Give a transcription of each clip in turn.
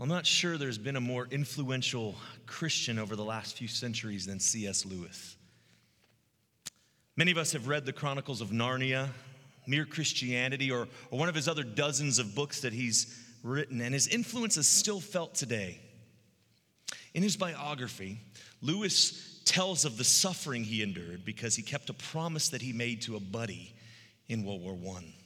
Well, I'm not sure there's been a more influential Christian over the last few centuries than C.S. Lewis. Many of us have read the Chronicles of Narnia, Mere Christianity, or, or one of his other dozens of books that he's written, and his influence is still felt today. In his biography, Lewis tells of the suffering he endured because he kept a promise that he made to a buddy in World War I.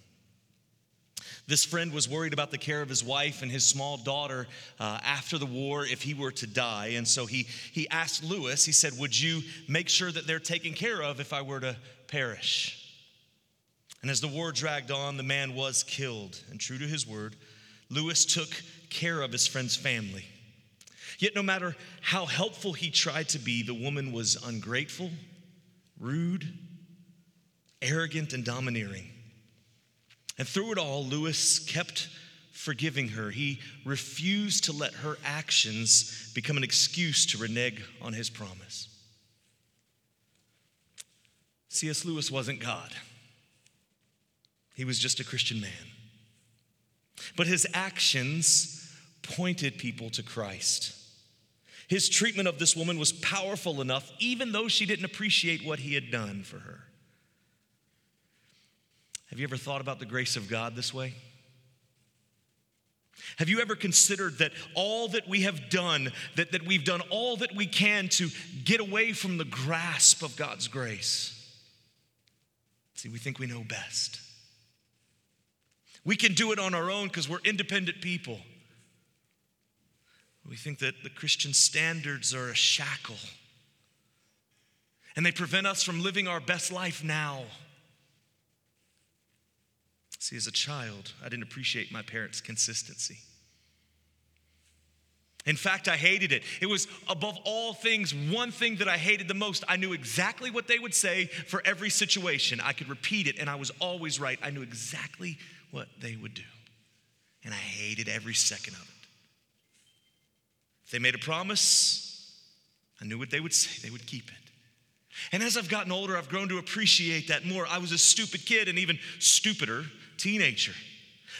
This friend was worried about the care of his wife and his small daughter uh, after the war if he were to die. And so he, he asked Lewis, he said, Would you make sure that they're taken care of if I were to perish? And as the war dragged on, the man was killed. And true to his word, Lewis took care of his friend's family. Yet, no matter how helpful he tried to be, the woman was ungrateful, rude, arrogant, and domineering. And through it all, Lewis kept forgiving her. He refused to let her actions become an excuse to renege on his promise. C.S. Lewis wasn't God, he was just a Christian man. But his actions pointed people to Christ. His treatment of this woman was powerful enough, even though she didn't appreciate what he had done for her. Have you ever thought about the grace of God this way? Have you ever considered that all that we have done, that, that we've done all that we can to get away from the grasp of God's grace? See, we think we know best. We can do it on our own because we're independent people. We think that the Christian standards are a shackle and they prevent us from living our best life now. See, as a child, I didn't appreciate my parents' consistency. In fact, I hated it. It was above all things one thing that I hated the most. I knew exactly what they would say for every situation. I could repeat it, and I was always right. I knew exactly what they would do. And I hated every second of it. If they made a promise, I knew what they would say, they would keep it. And as I've gotten older, I've grown to appreciate that more. I was a stupid kid and even stupider teenager.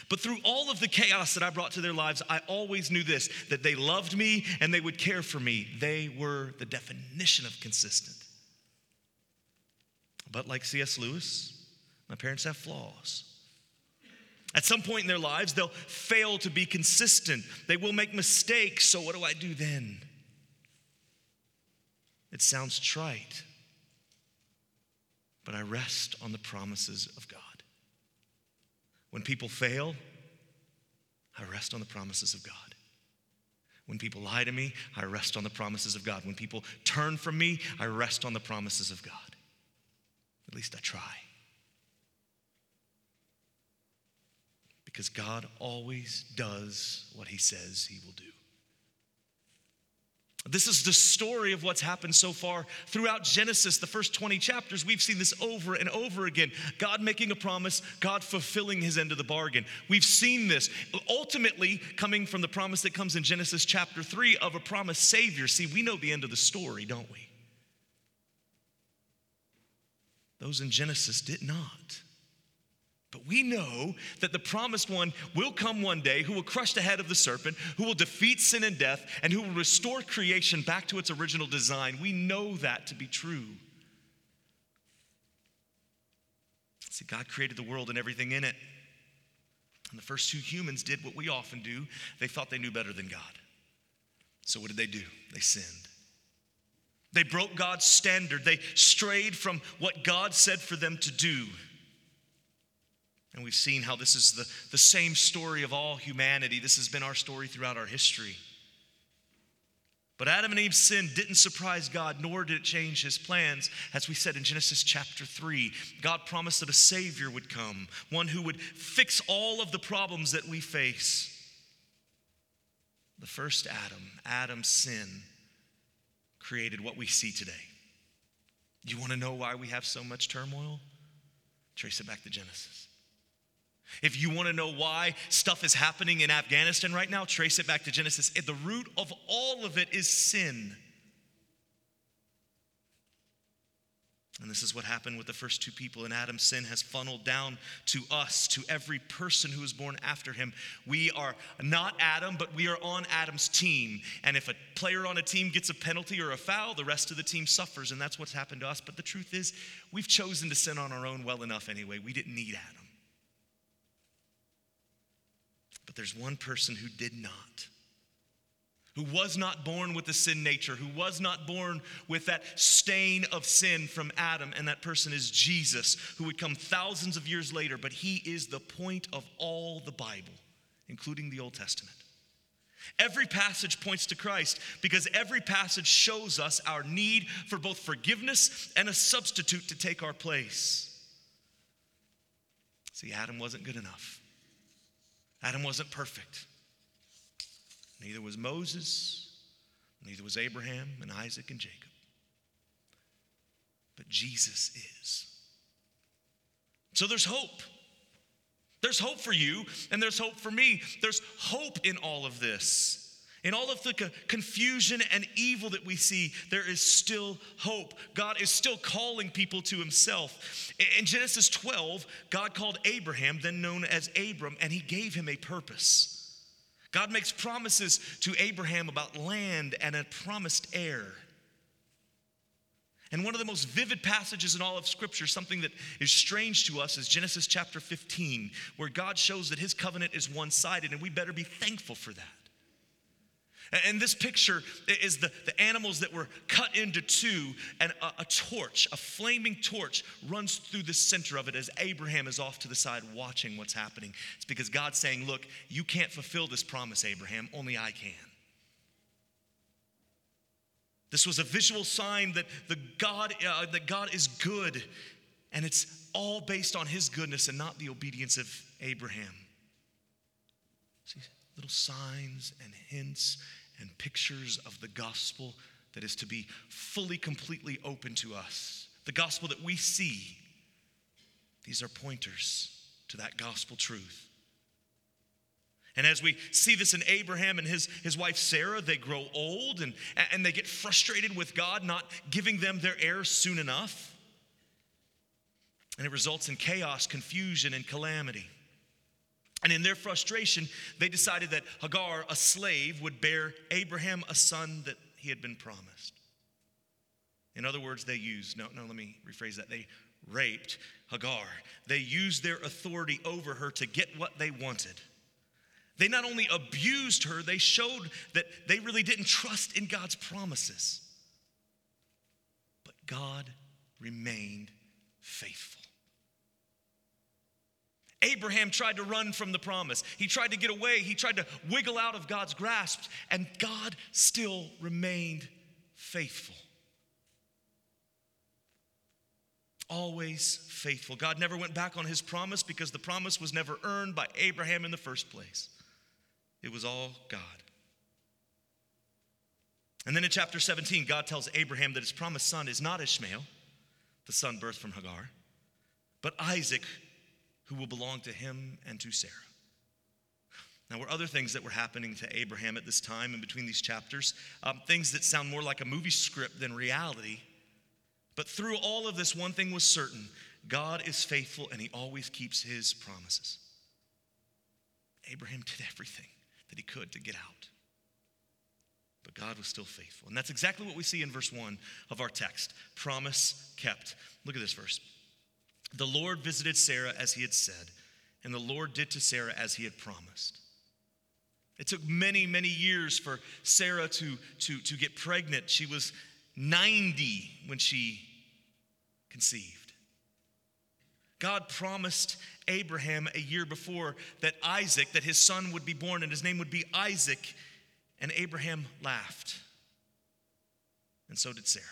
But through all of the chaos that I brought to their lives, I always knew this that they loved me and they would care for me. They were the definition of consistent. But like C.S. Lewis, my parents have flaws. At some point in their lives, they'll fail to be consistent. They will make mistakes. So, what do I do then? It sounds trite, but I rest on the promises of God. When people fail, I rest on the promises of God. When people lie to me, I rest on the promises of God. When people turn from me, I rest on the promises of God. At least I try. Because God always does what he says he will do. This is the story of what's happened so far throughout Genesis, the first 20 chapters. We've seen this over and over again. God making a promise, God fulfilling his end of the bargain. We've seen this ultimately coming from the promise that comes in Genesis chapter 3 of a promised Savior. See, we know the end of the story, don't we? Those in Genesis did not. But we know that the promised one will come one day who will crush the head of the serpent, who will defeat sin and death, and who will restore creation back to its original design. We know that to be true. See, God created the world and everything in it. And the first two humans did what we often do they thought they knew better than God. So, what did they do? They sinned. They broke God's standard, they strayed from what God said for them to do. And we've seen how this is the, the same story of all humanity. This has been our story throughout our history. But Adam and Eve's sin didn't surprise God, nor did it change his plans. As we said in Genesis chapter 3, God promised that a Savior would come, one who would fix all of the problems that we face. The first Adam, Adam's sin, created what we see today. You want to know why we have so much turmoil? Trace it back to Genesis. If you want to know why stuff is happening in Afghanistan right now, trace it back to Genesis. At The root of all of it is sin. And this is what happened with the first two people, and Adam's sin has funneled down to us, to every person who was born after him. We are not Adam, but we are on Adam's team. And if a player on a team gets a penalty or a foul, the rest of the team suffers, and that's what's happened to us. But the truth is, we've chosen to sin on our own well enough anyway. We didn't need Adam. But there's one person who did not who was not born with a sin nature, who was not born with that stain of sin from Adam, and that person is Jesus, who would come thousands of years later, but he is the point of all the Bible, including the Old Testament. Every passage points to Christ because every passage shows us our need for both forgiveness and a substitute to take our place. See, Adam wasn't good enough. Adam wasn't perfect. Neither was Moses, neither was Abraham and Isaac and Jacob. But Jesus is. So there's hope. There's hope for you, and there's hope for me. There's hope in all of this. In all of the confusion and evil that we see, there is still hope. God is still calling people to himself. In Genesis 12, God called Abraham, then known as Abram, and he gave him a purpose. God makes promises to Abraham about land and a promised heir. And one of the most vivid passages in all of Scripture, something that is strange to us, is Genesis chapter 15, where God shows that his covenant is one sided, and we better be thankful for that. And this picture is the, the animals that were cut into two, and a, a, torch, a flaming torch, runs through the center of it as Abraham is off to the side watching what's happening. It's because God's saying, Look, you can't fulfill this promise, Abraham, only I can. This was a visual sign that, the God, uh, that God is good, and it's all based on his goodness and not the obedience of Abraham. See, little signs and hints and pictures of the gospel that is to be fully, completely open to us. The gospel that we see, these are pointers to that gospel truth. And as we see this in Abraham and his, his wife Sarah, they grow old and, and they get frustrated with God not giving them their heir soon enough. And it results in chaos, confusion, and calamity. And in their frustration, they decided that Hagar, a slave, would bear Abraham a son that he had been promised. In other words, they used, no, no, let me rephrase that. They raped Hagar. They used their authority over her to get what they wanted. They not only abused her, they showed that they really didn't trust in God's promises. But God remained faithful. Abraham tried to run from the promise. He tried to get away. He tried to wiggle out of God's grasp, and God still remained faithful. Always faithful. God never went back on his promise because the promise was never earned by Abraham in the first place. It was all God. And then in chapter 17, God tells Abraham that his promised son is not Ishmael, the son birthed from Hagar, but Isaac, who will belong to him and to Sarah. Now, were other things that were happening to Abraham at this time in between these chapters, um, things that sound more like a movie script than reality. But through all of this, one thing was certain God is faithful and he always keeps his promises. Abraham did everything that he could to get out. But God was still faithful. And that's exactly what we see in verse 1 of our text promise kept. Look at this verse. The Lord visited Sarah as he had said, and the Lord did to Sarah as he had promised. It took many, many years for Sarah to, to, to get pregnant. She was 90 when she conceived. God promised Abraham a year before that Isaac, that his son would be born and his name would be Isaac, and Abraham laughed. And so did Sarah.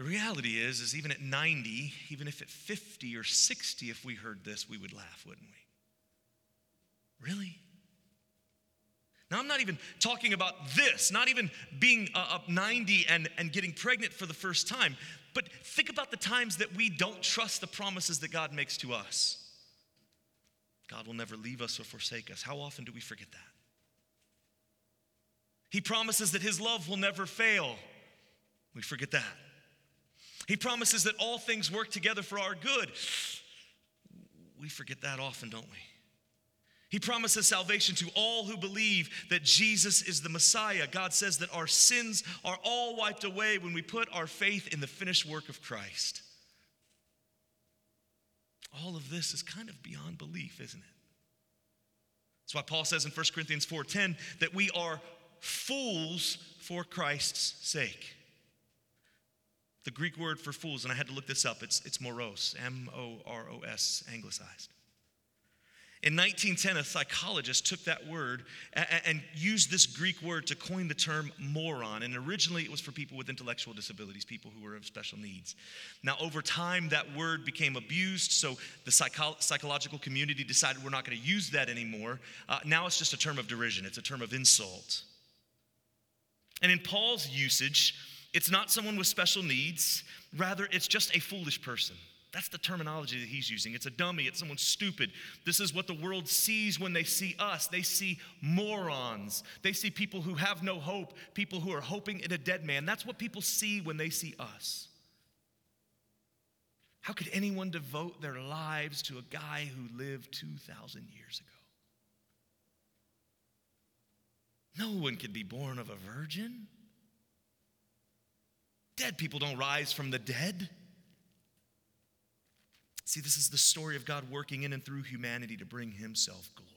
The reality is, is even at 90, even if at 50 or 60, if we heard this, we would laugh, wouldn't we? Really? Now, I'm not even talking about this, not even being uh, up 90 and, and getting pregnant for the first time, but think about the times that we don't trust the promises that God makes to us. God will never leave us or forsake us. How often do we forget that? He promises that His love will never fail. We forget that. He promises that all things work together for our good. We forget that often, don't we? He promises salvation to all who believe that Jesus is the Messiah. God says that our sins are all wiped away when we put our faith in the finished work of Christ. All of this is kind of beyond belief, isn't it? That's why Paul says in 1 Corinthians 4:10 that we are fools for Christ's sake. The Greek word for fools, and I had to look this up, it's, it's moros, M O R O S, anglicized. In 1910, a psychologist took that word and used this Greek word to coin the term moron. And originally it was for people with intellectual disabilities, people who were of special needs. Now, over time, that word became abused, so the psycho- psychological community decided we're not going to use that anymore. Uh, now it's just a term of derision, it's a term of insult. And in Paul's usage, it's not someone with special needs, rather, it's just a foolish person. That's the terminology that he's using. It's a dummy, it's someone stupid. This is what the world sees when they see us. They see morons. They see people who have no hope, people who are hoping in a dead man. That's what people see when they see us. How could anyone devote their lives to a guy who lived 2,000 years ago? No one could be born of a virgin. Dead people don't rise from the dead. See, this is the story of God working in and through humanity to bring himself glory.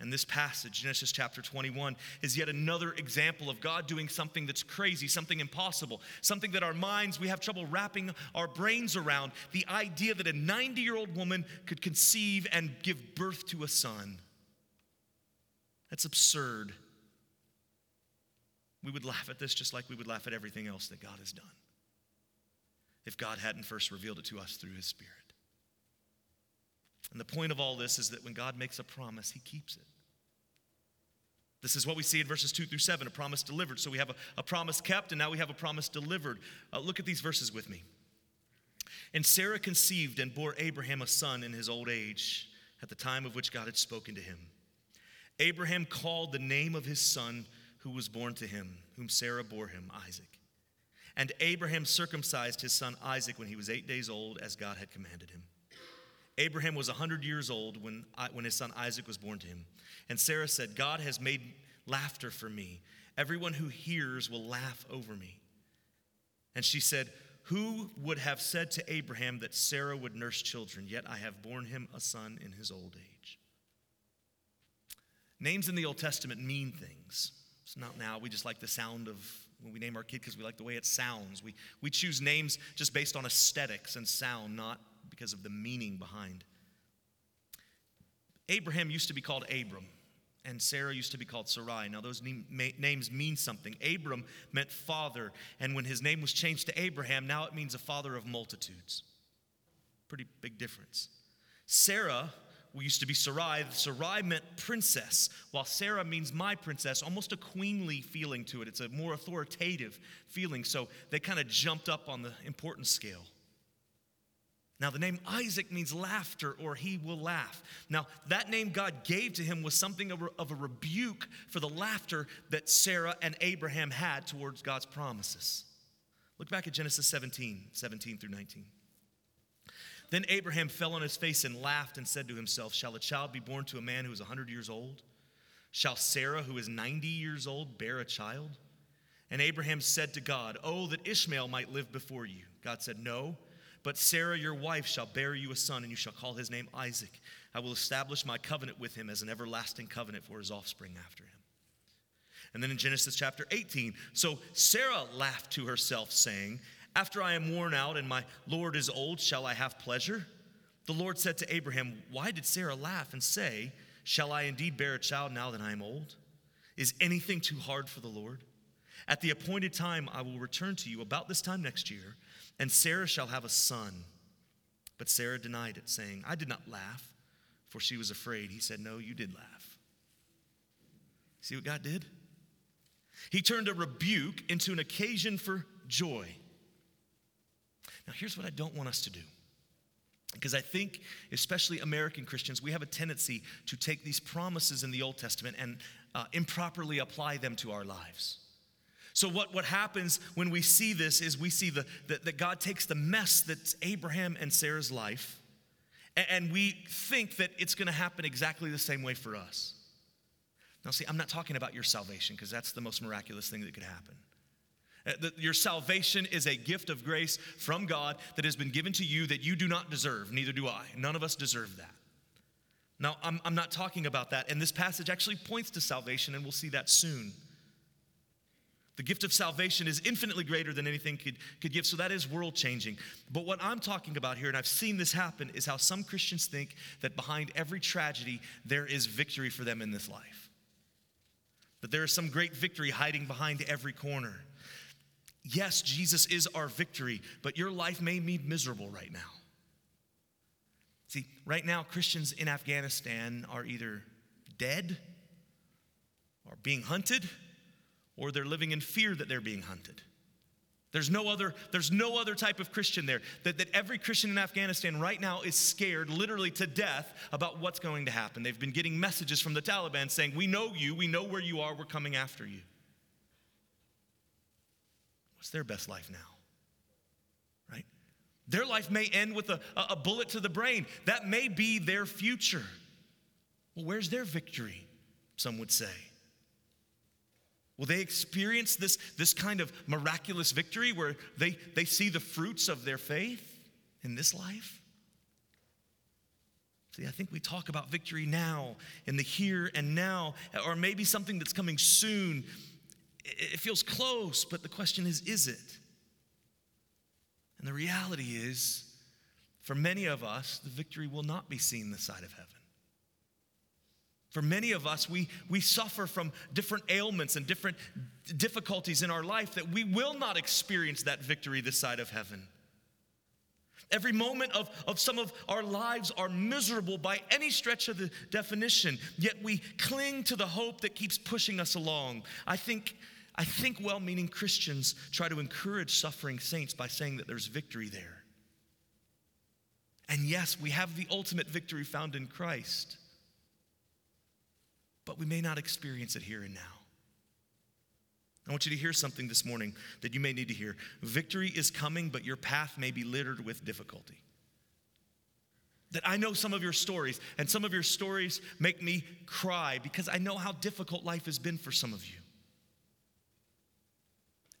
And this passage, Genesis chapter 21, is yet another example of God doing something that's crazy, something impossible, something that our minds, we have trouble wrapping our brains around. The idea that a 90 year old woman could conceive and give birth to a son. That's absurd. We would laugh at this just like we would laugh at everything else that God has done if God hadn't first revealed it to us through His Spirit. And the point of all this is that when God makes a promise, He keeps it. This is what we see in verses 2 through 7 a promise delivered. So we have a, a promise kept, and now we have a promise delivered. Uh, look at these verses with me. And Sarah conceived and bore Abraham a son in his old age, at the time of which God had spoken to him. Abraham called the name of his son who was born to him, whom Sarah bore him, Isaac. And Abraham circumcised his son Isaac when he was eight days old, as God had commanded him. Abraham was 100 years old when, when his son Isaac was born to him. And Sarah said, God has made laughter for me. Everyone who hears will laugh over me. And she said, Who would have said to Abraham that Sarah would nurse children? Yet I have borne him a son in his old age. Names in the Old Testament mean things. It's not now. We just like the sound of when we name our kid because we like the way it sounds. We, we choose names just based on aesthetics and sound, not because of the meaning behind. Abraham used to be called Abram, and Sarah used to be called Sarai. Now, those names mean something. Abram meant father, and when his name was changed to Abraham, now it means a father of multitudes. Pretty big difference. Sarah we used to be Sarai. Sarai meant princess, while Sarah means my princess, almost a queenly feeling to it. It's a more authoritative feeling. So they kind of jumped up on the importance scale. Now, the name Isaac means laughter or he will laugh. Now, that name God gave to him was something of a, rebuke for the laughter that Sarah and Abraham had towards God's promises. Look back at Genesis 17, 17 through 19. Then Abraham fell on his face and laughed and said to himself, Shall a child be born to a man who is 100 years old? Shall Sarah, who is 90 years old, bear a child? And Abraham said to God, Oh, that Ishmael might live before you. God said, No, but Sarah, your wife, shall bear you a son, and you shall call his name Isaac. I will establish my covenant with him as an everlasting covenant for his offspring after him. And then in Genesis chapter 18, so Sarah laughed to herself, saying, after I am worn out and my Lord is old, shall I have pleasure? The Lord said to Abraham, Why did Sarah laugh and say, Shall I indeed bear a child now that I am old? Is anything too hard for the Lord? At the appointed time, I will return to you about this time next year, and Sarah shall have a son. But Sarah denied it, saying, I did not laugh, for she was afraid. He said, No, you did laugh. See what God did? He turned a rebuke into an occasion for joy. Now, here's what I don't want us to do. Because I think, especially American Christians, we have a tendency to take these promises in the Old Testament and uh, improperly apply them to our lives. So, what, what happens when we see this is we see the, that, that God takes the mess that's Abraham and Sarah's life, and, and we think that it's gonna happen exactly the same way for us. Now, see, I'm not talking about your salvation because that's the most miraculous thing that could happen. Uh, your salvation is a gift of grace from God that has been given to you that you do not deserve, neither do I. None of us deserve that. Now, I'm, I'm not talking about that, and this passage actually points to salvation, and we'll see that soon. The gift of salvation is infinitely greater than anything could, could give, so that is world changing. But what I'm talking about here, and I've seen this happen, is how some Christians think that behind every tragedy, there is victory for them in this life. That there is some great victory hiding behind every corner. Yes, Jesus is our victory, but your life may be miserable right now. See, right now, Christians in Afghanistan are either dead or being hunted or they're living in fear that they're being hunted. There's no other, there's no other type of Christian there. That, that every Christian in Afghanistan right now is scared literally to death about what's going to happen. They've been getting messages from the Taliban saying, We know you, we know where you are, we're coming after you. What's their best life now? Right? Their life may end with a, a bullet to the brain. That may be their future. Well, where's their victory? Some would say. Will they experience this, this kind of miraculous victory where they, they see the fruits of their faith in this life? See, I think we talk about victory now, in the here and now, or maybe something that's coming soon. It feels close, but the question is is it? And the reality is, for many of us, the victory will not be seen this side of heaven. For many of us, we, we suffer from different ailments and different difficulties in our life that we will not experience that victory this side of heaven. Every moment of, of some of our lives are miserable by any stretch of the definition, yet we cling to the hope that keeps pushing us along. I think, I think well meaning Christians try to encourage suffering saints by saying that there's victory there. And yes, we have the ultimate victory found in Christ but we may not experience it here and now. I want you to hear something this morning that you may need to hear. Victory is coming, but your path may be littered with difficulty. That I know some of your stories, and some of your stories make me cry because I know how difficult life has been for some of you.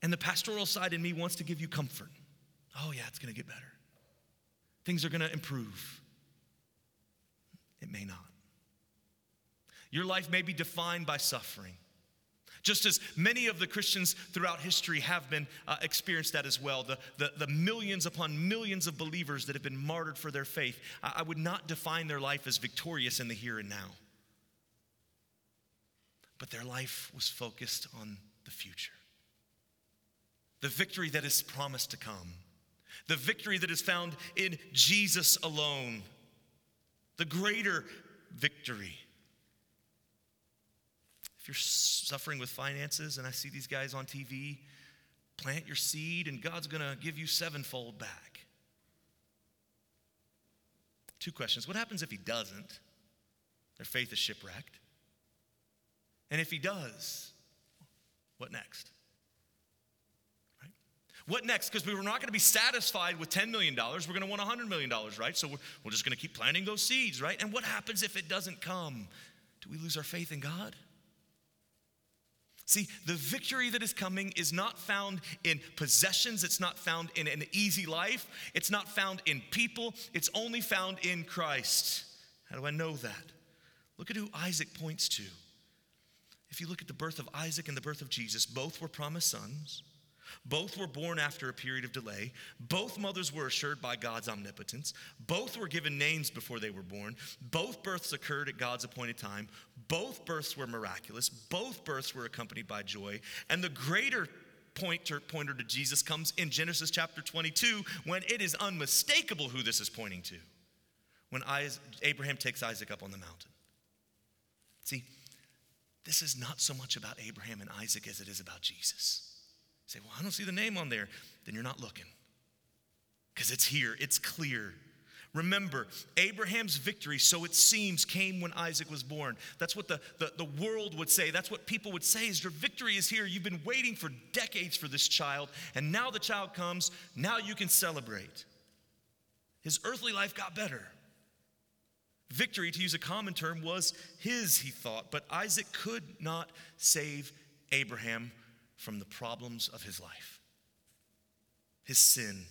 And the pastoral side in me wants to give you comfort. Oh, yeah, it's gonna get better. Things are gonna improve. It may not. Your life may be defined by suffering. Just as many of the Christians throughout history have been uh, experienced that as well, the, the, the, millions upon millions of believers that have been martyred for their faith, I, I would not define their life as victorious in the here and now. But their life was focused on the future. The victory that is promised to come, the victory that is found in Jesus alone, the greater victory if you're suffering with finances and I see these guys on TV, plant your seed and God's going to give you sevenfold back. Two questions. What happens if he doesn't? Their faith is shipwrecked. And if he does, what next? What next? Because we were not going to be satisfied with $10 million. We're going to want $100 million, right? So we're, we're just going to keep planting those seeds, right? And what happens if it doesn't come? Do we lose our faith in God? See, the victory that is coming is not found in possessions, it's not found in an easy life, it's not found in people, it's only found in Christ. How do I know that? Look at who Isaac points to. If you look at the birth of Isaac and the birth of Jesus, both were promised sons. Both were born after a period of delay. Both mothers were assured by God's omnipotence. Both were given names before they were born. Both births occurred at God's appointed time. Both births were miraculous. Both births were accompanied by joy. And the greater pointer, pointer to Jesus comes in Genesis chapter 22 when it is unmistakable who this is pointing to. When Abraham takes Isaac up on the mountain. See, this is not so much about Abraham and Isaac as it is about Jesus say, Well, I don't see the name on there. Then you're not looking. Because it's here, it's clear. Remember, Abraham's victory, so it seems, came when Isaac was born. That's what the, the, the, world would say. That's what people would say is your victory is here. You've been waiting for decades for this child, and now the child comes. Now you can celebrate. His earthly life got better. Victory, to use a common term, was his, he thought, but Isaac could not save Abraham from the problems of his life, his sin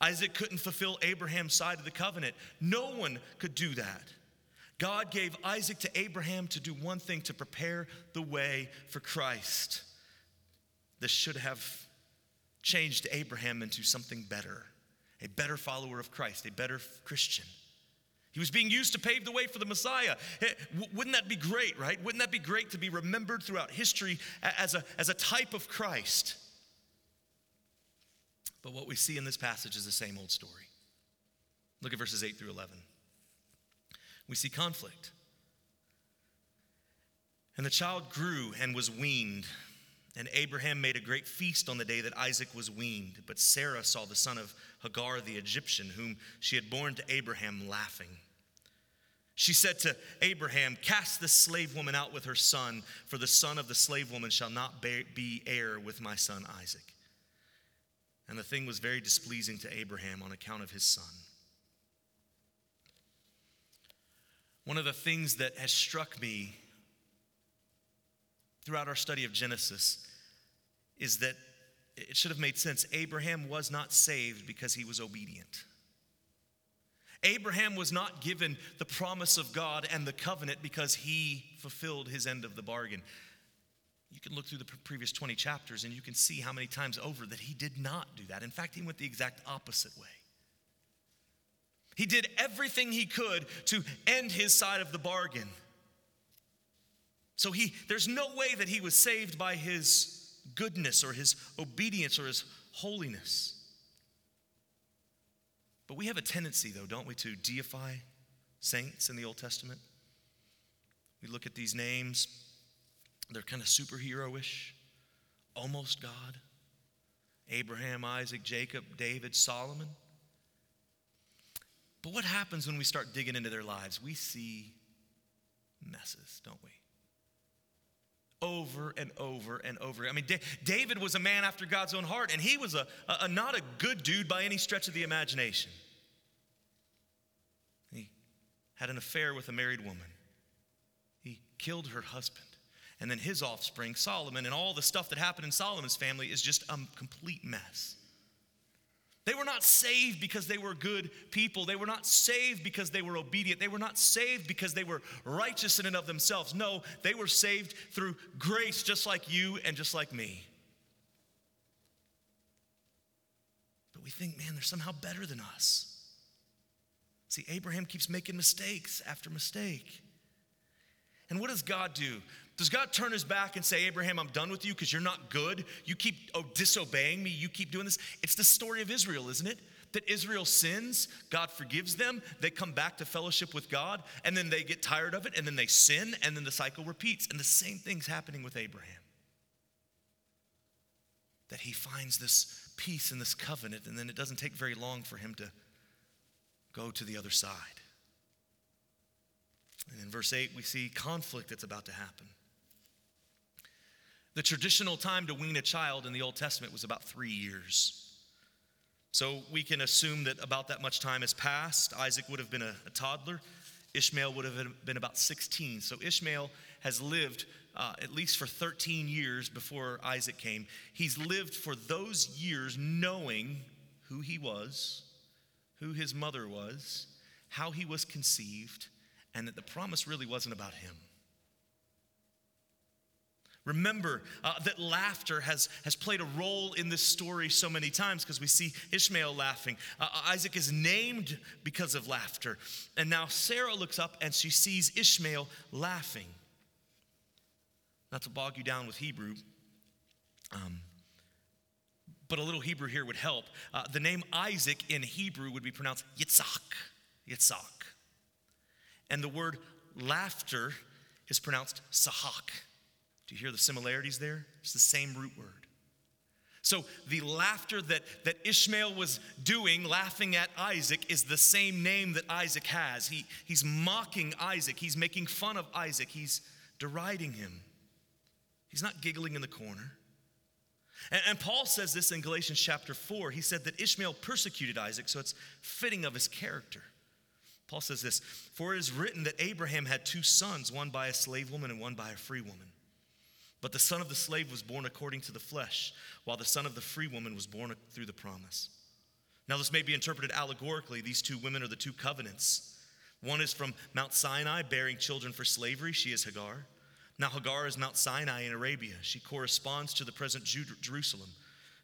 Isaac couldn't fulfill Abraham's side of the covenant. No one could do that. God gave Isaac to Abraham to do one thing to prepare the way for Christ. This should have changed Abraham into something better, a better follower of Christ, a better Christian. He was being used to pave the way for the Messiah. Wouldn't that be great, right? Wouldn't that be great to be remembered throughout history as a, as a type of Christ? But what we see in this passage is the same old story. Look at verses 8 through 11. We see conflict. And the child grew and was weaned. And Abraham made a great feast on the day that Isaac was weaned. But Sarah saw the son of Hagar the Egyptian, whom she had borne to Abraham, laughing. She said to Abraham, Cast this slave woman out with her son, for the son of the slave woman shall not be heir with my son Isaac. And the thing was very displeasing to Abraham on account of his son. One of the things that has struck me throughout our study of Genesis is that it should have made sense. Abraham was not saved because he was obedient. Abraham was not given the promise of God and the covenant because he fulfilled his end of the bargain. You can look through the previous 20 chapters and you can see how many times over that he did not do that. In fact, he went the exact opposite way. He did everything he could to end his side of the bargain. So he there's no way that he was saved by his goodness or his obedience or his holiness. But we have a tendency though, don't we, to deify saints in the Old Testament? We look at these names they're kind of superhero ish, almost God. Abraham, Isaac, Jacob, David, Solomon. But what happens when we start digging into their lives? We see messes, don't we? Over and over and over. I mean, David was a man after God's own heart, and he was a, a, a not a good dude by any stretch of the imagination. He had an affair with a married woman, he killed her husband and then his offspring, Solomon, and all the stuff that happened in Solomon's family is just a complete mess. They were not saved because they were good people. They were not saved because they were obedient. They were not saved because they were righteous in and of themselves. No, they were saved through grace, just like you and just like me. But we think, man, they're somehow better than us. See, Abraham keeps making mistakes after mistake. And what does God do? Does God turn his back and say, Abraham, I'm done with you because you're not good? You keep oh, disobeying me. You keep doing this. It's the story of Israel, isn't it? That Israel sins, God forgives them, they come back to fellowship with God, and then they get tired of it, and then they sin, and then the cycle repeats. And the same thing's happening with Abraham. That he finds this peace in this covenant, and then it doesn't take very long for him to go to the other side. And in verse 8, we see conflict that's about to happen. The traditional time to wean a child in the Old Testament was about three years. So we can assume that about that much time has passed. Isaac would have been a, a toddler. Ishmael would have been about 16. So Ishmael has lived uh, at least for 13 years before Isaac came. He's lived for those years knowing who he was, who his mother was, how he was conceived, and that the promise really wasn't about him. Remember uh, that laughter has, has played a role in this story so many times because we see Ishmael laughing. Uh, Isaac is named because of laughter. And now Sarah looks up and she sees Ishmael laughing. Not to bog you down with Hebrew, um, but a little Hebrew here would help. Uh, the name Isaac in Hebrew would be pronounced Yitzhak. Yitzhak. And the word laughter is pronounced Sahak. Do you hear the similarities there? It's the same root word. So the laughter that, that Ishmael was doing, laughing at Isaac, is the same name that Isaac has. He, he's mocking Isaac, he's making fun of Isaac, he's deriding him. He's not giggling in the corner. And, and Paul says this in Galatians chapter 4. He said that Ishmael persecuted Isaac, so it's fitting of his character. Paul says this For it is written that Abraham had two sons, one by a slave woman and one by a free woman. But the son of the slave was born according to the flesh, while the son of the free woman was born through the promise. Now, this may be interpreted allegorically. These two women are the two covenants. One is from Mount Sinai, bearing children for slavery. She is Hagar. Now, Hagar is Mount Sinai in Arabia. She corresponds to the present Jerusalem,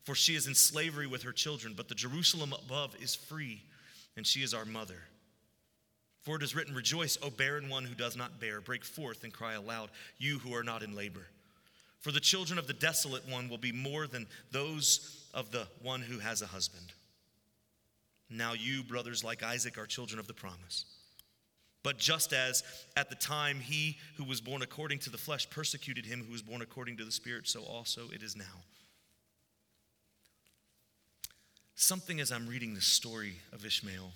for she is in slavery with her children, but the Jerusalem above is free, and she is our mother. For it is written, Rejoice, O barren one who does not bear. Break forth and cry aloud, you who are not in labor. For the children of the desolate one will be more than those of the one who has a husband. Now, you, brothers, like Isaac, are children of the promise. But just as at the time he who was born according to the flesh persecuted him who was born according to the Spirit, so also it is now. Something as I'm reading the story of Ishmael,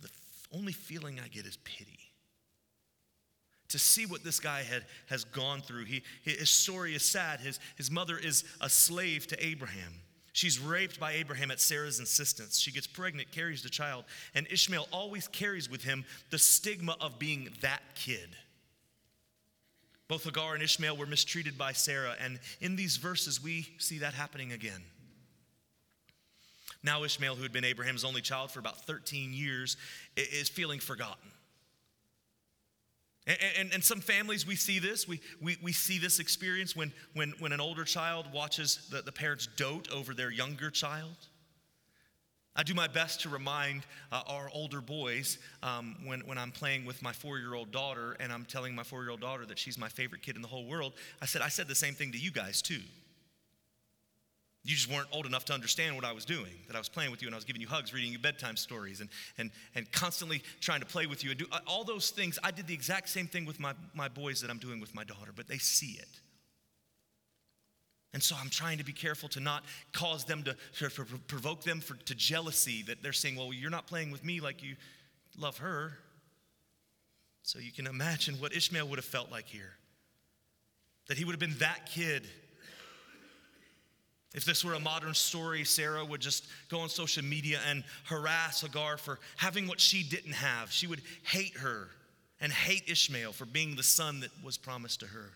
the only feeling I get is pity. To see what this guy had, has gone through. He, his story is sad. His, his mother is a slave to Abraham. She's raped by Abraham at Sarah's insistence. She gets pregnant, carries the child, and Ishmael always carries with him the stigma of being that kid. Both Hagar and Ishmael were mistreated by Sarah, and in these verses, we see that happening again. Now, Ishmael, who had been Abraham's only child for about 13 years, is feeling forgotten. And, and, and, some families, we see this. We, we, we see this experience when, when, when an older child watches the, the parents dote over their younger child. I do my best to remind uh, our older boys um, when, when I'm playing with my four year old daughter and I'm telling my four year old daughter that she's my favorite kid in the whole world. I said, I said the same thing to you guys too. You just weren't old enough to understand what I was doing, that I was playing with you and I was giving you hugs, reading you bedtime stories, and, and, and constantly trying to play with you. And do uh, all those things. I did the exact same thing with my, my boys that I'm doing with my daughter, but they see it. And so I'm trying to be careful to not cause them to, to, to provoke them for, to jealousy that they're saying, well, you're not playing with me like you love her. So you can imagine what Ishmael would have felt like here. That he would have been that kid if this were a modern story, Sarah would just go on social media and harass Hagar for having what she didn't have. She would hate her and hate Ishmael for being the son that was promised to her.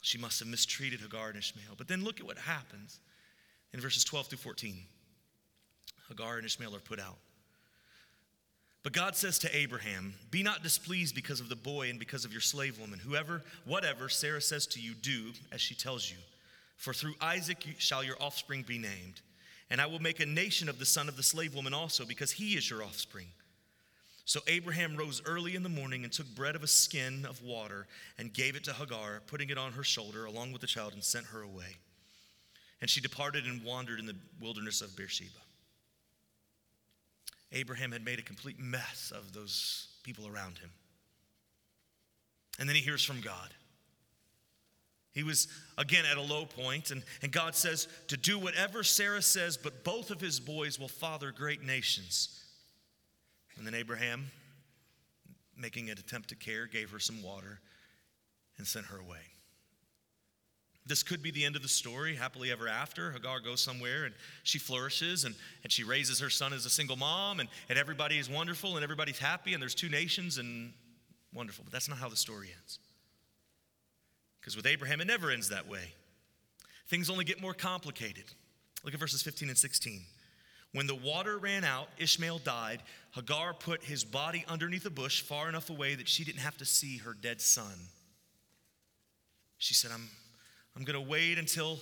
She must have mistreated Hagar and Ishmael. But then look at what happens in verses 12 through 14. Hagar and Ishmael are put out. But God says to Abraham, Be not displeased because of the boy and because of your slave woman. Whoever, whatever Sarah says to you, do as she tells you. For through Isaac shall your offspring be named. And I will make a nation of the son of the slave woman also, because he is your offspring. So Abraham rose early in the morning and took bread of a skin of water and gave it to Hagar, putting it on her shoulder along with the child, and sent her away. And she departed and wandered in the wilderness of Beersheba. Abraham had made a complete mess of those people around him. And then he hears from God. He was again at a low point, and, and God says to do whatever Sarah says, but both of his boys will father great nations. And then Abraham, making an attempt to care, gave her some water and sent her away. This could be the end of the story, happily ever after. Hagar goes somewhere and she flourishes and, and she raises her son as a single mom, and, and everybody is wonderful and everybody's happy, and there's two nations and wonderful. But that's not how the story ends. Because with Abraham, it never ends that way. Things only get more complicated. Look at verses 15 and 16. When the water ran out, Ishmael died. Hagar put his body underneath a bush far enough away that she didn't have to see her dead son. She said, I'm, I'm going to wait until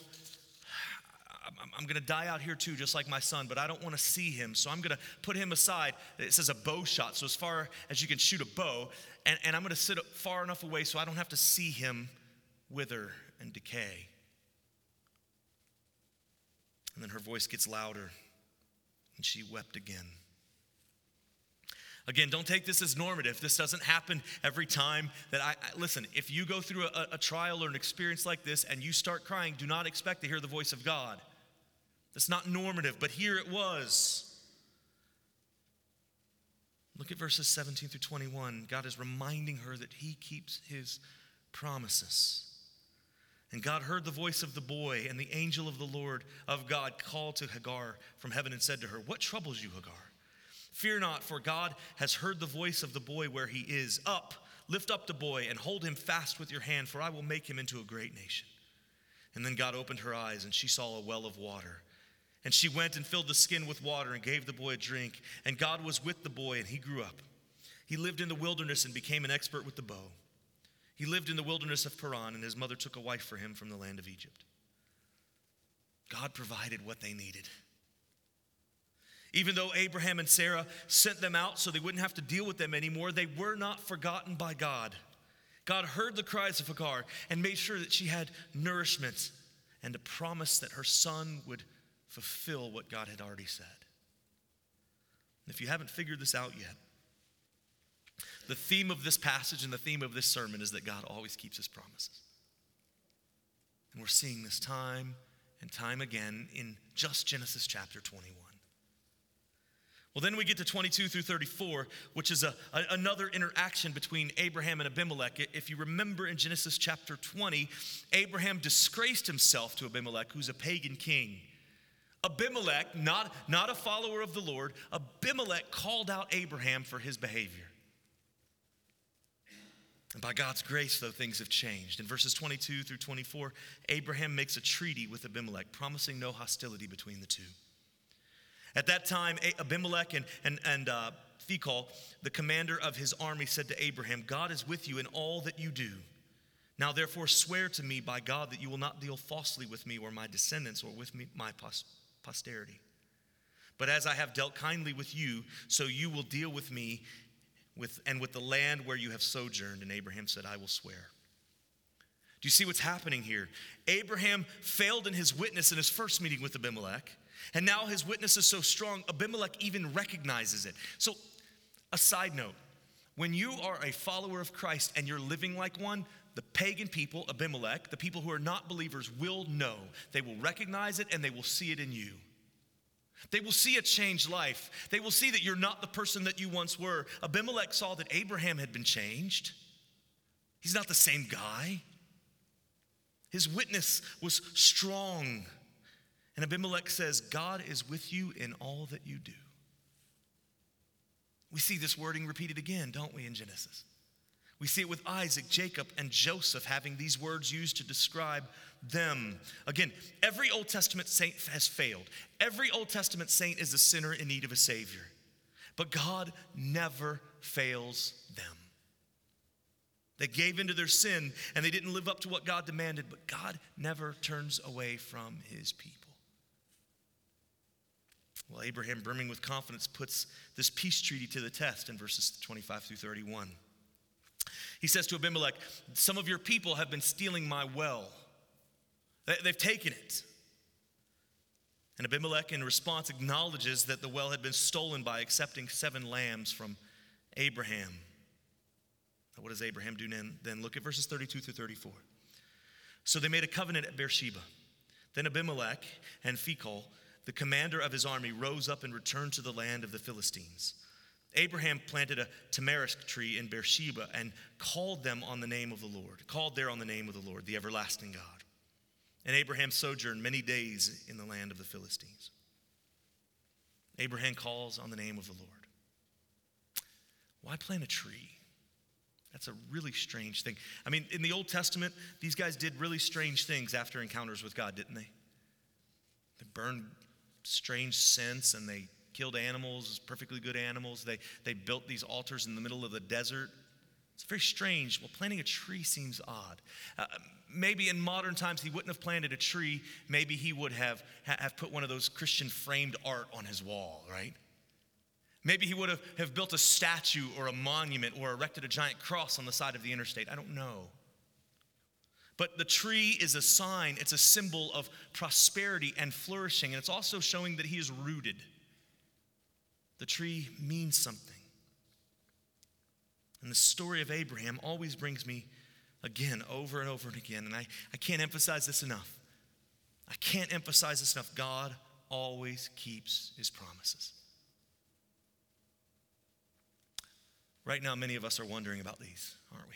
I'm, I'm going to die out here too, just like my son, but I don't want to see him. So I'm going to put him aside. It says a bow shot, so as far as you can shoot a bow. And, and I'm going to sit far enough away so I don't have to see him wither and decay. And then her voice gets louder, and she wept again. Again, don't take this as normative. This doesn't happen every time that I, I listen. If you go through a, a trial or an experience like this and you start crying, do not expect to hear the voice of God. That's not normative, but here it was. Look at verses 17 through 21. God is reminding her that he keeps his promises. And God heard the voice of the boy, and the angel of the Lord of God called to Hagar from heaven and said to her, What troubles you, Hagar? Fear not, for God has heard the voice of the boy where he is. Up, lift up the boy, and hold him fast with your hand, for I will make him into a great nation. And then God opened her eyes, and she saw a well of water. And she went and filled the skin with water and gave the boy a drink. And God was with the boy, and he grew up. He lived in the wilderness and became an expert with the bow. He lived in the wilderness of Paran, and his mother took a wife for him from the land of Egypt. God provided what they needed. Even though Abraham and Sarah sent them out so they wouldn't have to deal with them anymore, they were not forgotten by God. God heard the cries of Hagar and made sure that she had nourishment and a promise that her son would fulfill what God had already said. If you haven't figured this out yet, the theme of this passage and the theme of this sermon is that God always keeps his promises. And we're seeing this time and time again in just Genesis chapter 21. Well, then we get to 22 through 34, which is a, a, another interaction between Abraham and Abimelech. If you remember in Genesis chapter 20, Abraham disgraced himself to Abimelech, who's a pagan king. Abimelech, not, not a follower of the Lord, Abimelech called out Abraham for his behavior. And by God's grace, though, things have changed. In verses 22 through 24, Abraham makes a treaty with Abimelech, promising no hostility between the two. At that time, Abimelech and, and, and uh, Phicol, the commander of his army, said to Abraham, God is with you in all that you do. Now, therefore, swear to me by God that you will not deal falsely with me or my descendants or with me, my posterity. But as I have dealt kindly with you, so you will deal with me with, and with the land where you have sojourned. And Abraham said, I will swear. Do you see what's happening here? Abraham failed in his witness in his first meeting with Abimelech. And now his witness is so strong, Abimelech even recognizes it. So, a side note when you are a follower of Christ and you're living like one, the pagan people, Abimelech, the people who are not believers, will know. They will recognize it and they will see it in you. They will see a changed life. They will see that you're not the person that you once were. Abimelech saw that Abraham had been changed. He's not the same guy. His witness was strong. And Abimelech says, God is with you in all that you do. We see this wording repeated again, don't we, in Genesis? We see it with Isaac, Jacob, and Joseph having these words used to describe them. Again, every Old Testament saint has failed. Every Old Testament saint is a sinner in need of a Savior. But God never fails them. They gave into their sin and they didn't live up to what God demanded, but God never turns away from his people. Well, Abraham, brimming with confidence, puts this peace treaty to the test in verses 25 through 31. He says to Abimelech, Some of your people have been stealing my well, they've taken it. And Abimelech, in response, acknowledges that the well had been stolen by accepting seven lambs from Abraham. What does Abraham do then? Look at verses 32 through 34. So they made a covenant at Beersheba. Then Abimelech and Phicol the commander of his army rose up and returned to the land of the Philistines. Abraham planted a tamarisk tree in Beersheba and called them on the name of the Lord, called there on the name of the Lord, the everlasting God. And Abraham sojourned many days in the land of the Philistines. Abraham calls on the name of the Lord. Why plant a tree? That's a really strange thing. I mean, in the Old Testament, these guys did really strange things after encounters with God, didn't they? They burned strange scents and they killed animals, perfectly good animals. They, they built these altars in the middle of the desert. It's very strange. Well, planting a tree seems odd. Uh, maybe in modern times he wouldn't have planted a tree. Maybe he would have, have put one of those Christian framed art on his wall, right? Maybe he would have, have built a statue or a monument or erected a giant cross on the side of the interstate. I don't know. But the tree is a sign, it's a symbol of prosperity and flourishing, and it's also showing that he is rooted. The tree means something. And the story of Abraham always brings me again over and over and again. And I, I can't emphasize this enough. I can't emphasize this enough. God always keeps his promises. Right now, many of us are wondering about these, aren't we?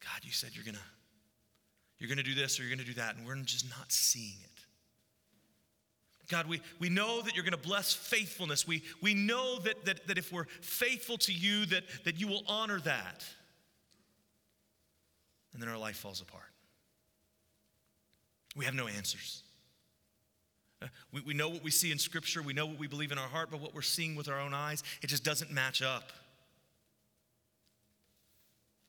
God, you said you're gonna, you're gonna do this or you're gonna do that, and we're just not seeing it. God, we, we know that you're going to bless faithfulness. We, we know that, that, that if we're faithful to you, that, that you will honor that. And then our life falls apart. We have no answers. Uh, we, we know what we see in Scripture, we know what we believe in our heart, but what we're seeing with our own eyes, it just doesn't match up.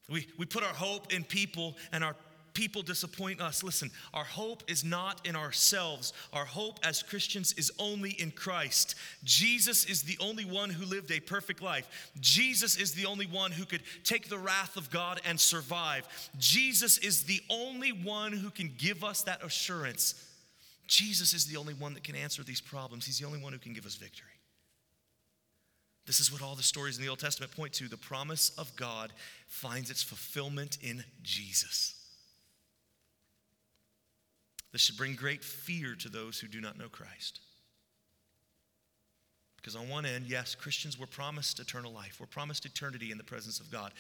We, we put our hope in people, and our people disappoint us. Listen, our hope is not in ourselves. Our hope as Christians is only in Christ. Jesus is the only one who lived a perfect life. Jesus is the only one who could take the wrath of God and survive. Jesus is the only one who can give us that assurance Jesus is the only one that can answer these problems. He's the only one who can give us victory. This is what all the stories in the Old Testament point to. The promise of God finds its fulfillment in Jesus. This should bring great fear to those who do not know Christ. Because, on one end, yes, Christians were promised eternal life, we're promised eternity in the presence of God.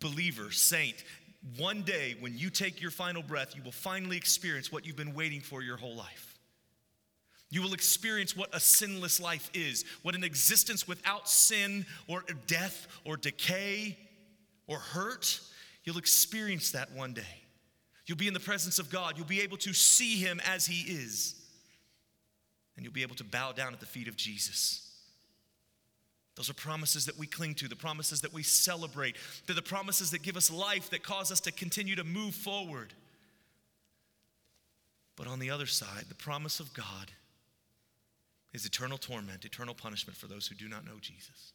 Believer, saint, one day, when you take your final breath, you will finally experience what you've been waiting for your whole life. You will experience what a sinless life is, what an existence without sin or death or decay or hurt. You'll experience that one day. You'll be in the presence of God. You'll be able to see Him as He is. And you'll be able to bow down at the feet of Jesus. Those are promises that we cling to, the promises that we celebrate. They're the promises that give us life, that cause us to continue to move forward. But on the other side, the promise of God is eternal torment, eternal punishment for those who do not know Jesus.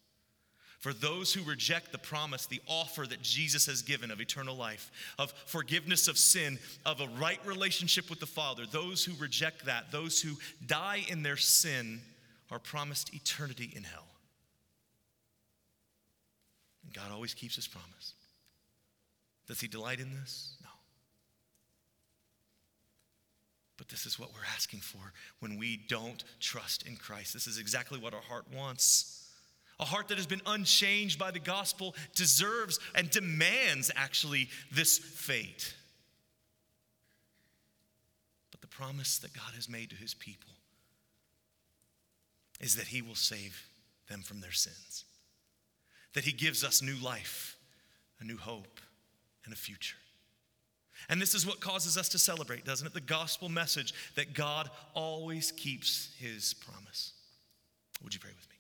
For those who reject the promise, the offer that Jesus has given of eternal life, of forgiveness of sin, of a right relationship with the Father, those who reject that, those who die in their sin, are promised eternity in hell. And God always keeps his promise. Does he delight in this? No. But this is what we're asking for when we don't trust in Christ. This is exactly what our heart wants. A heart that has been unchanged by the gospel deserves and demands actually this fate. But the promise that God has made to his people is that he will save them from their sins that He gives us new life, a new hope, and a future. And this is what causes us to celebrate, doesn't it? The gospel message that God always keeps His promise. Would you pray with me?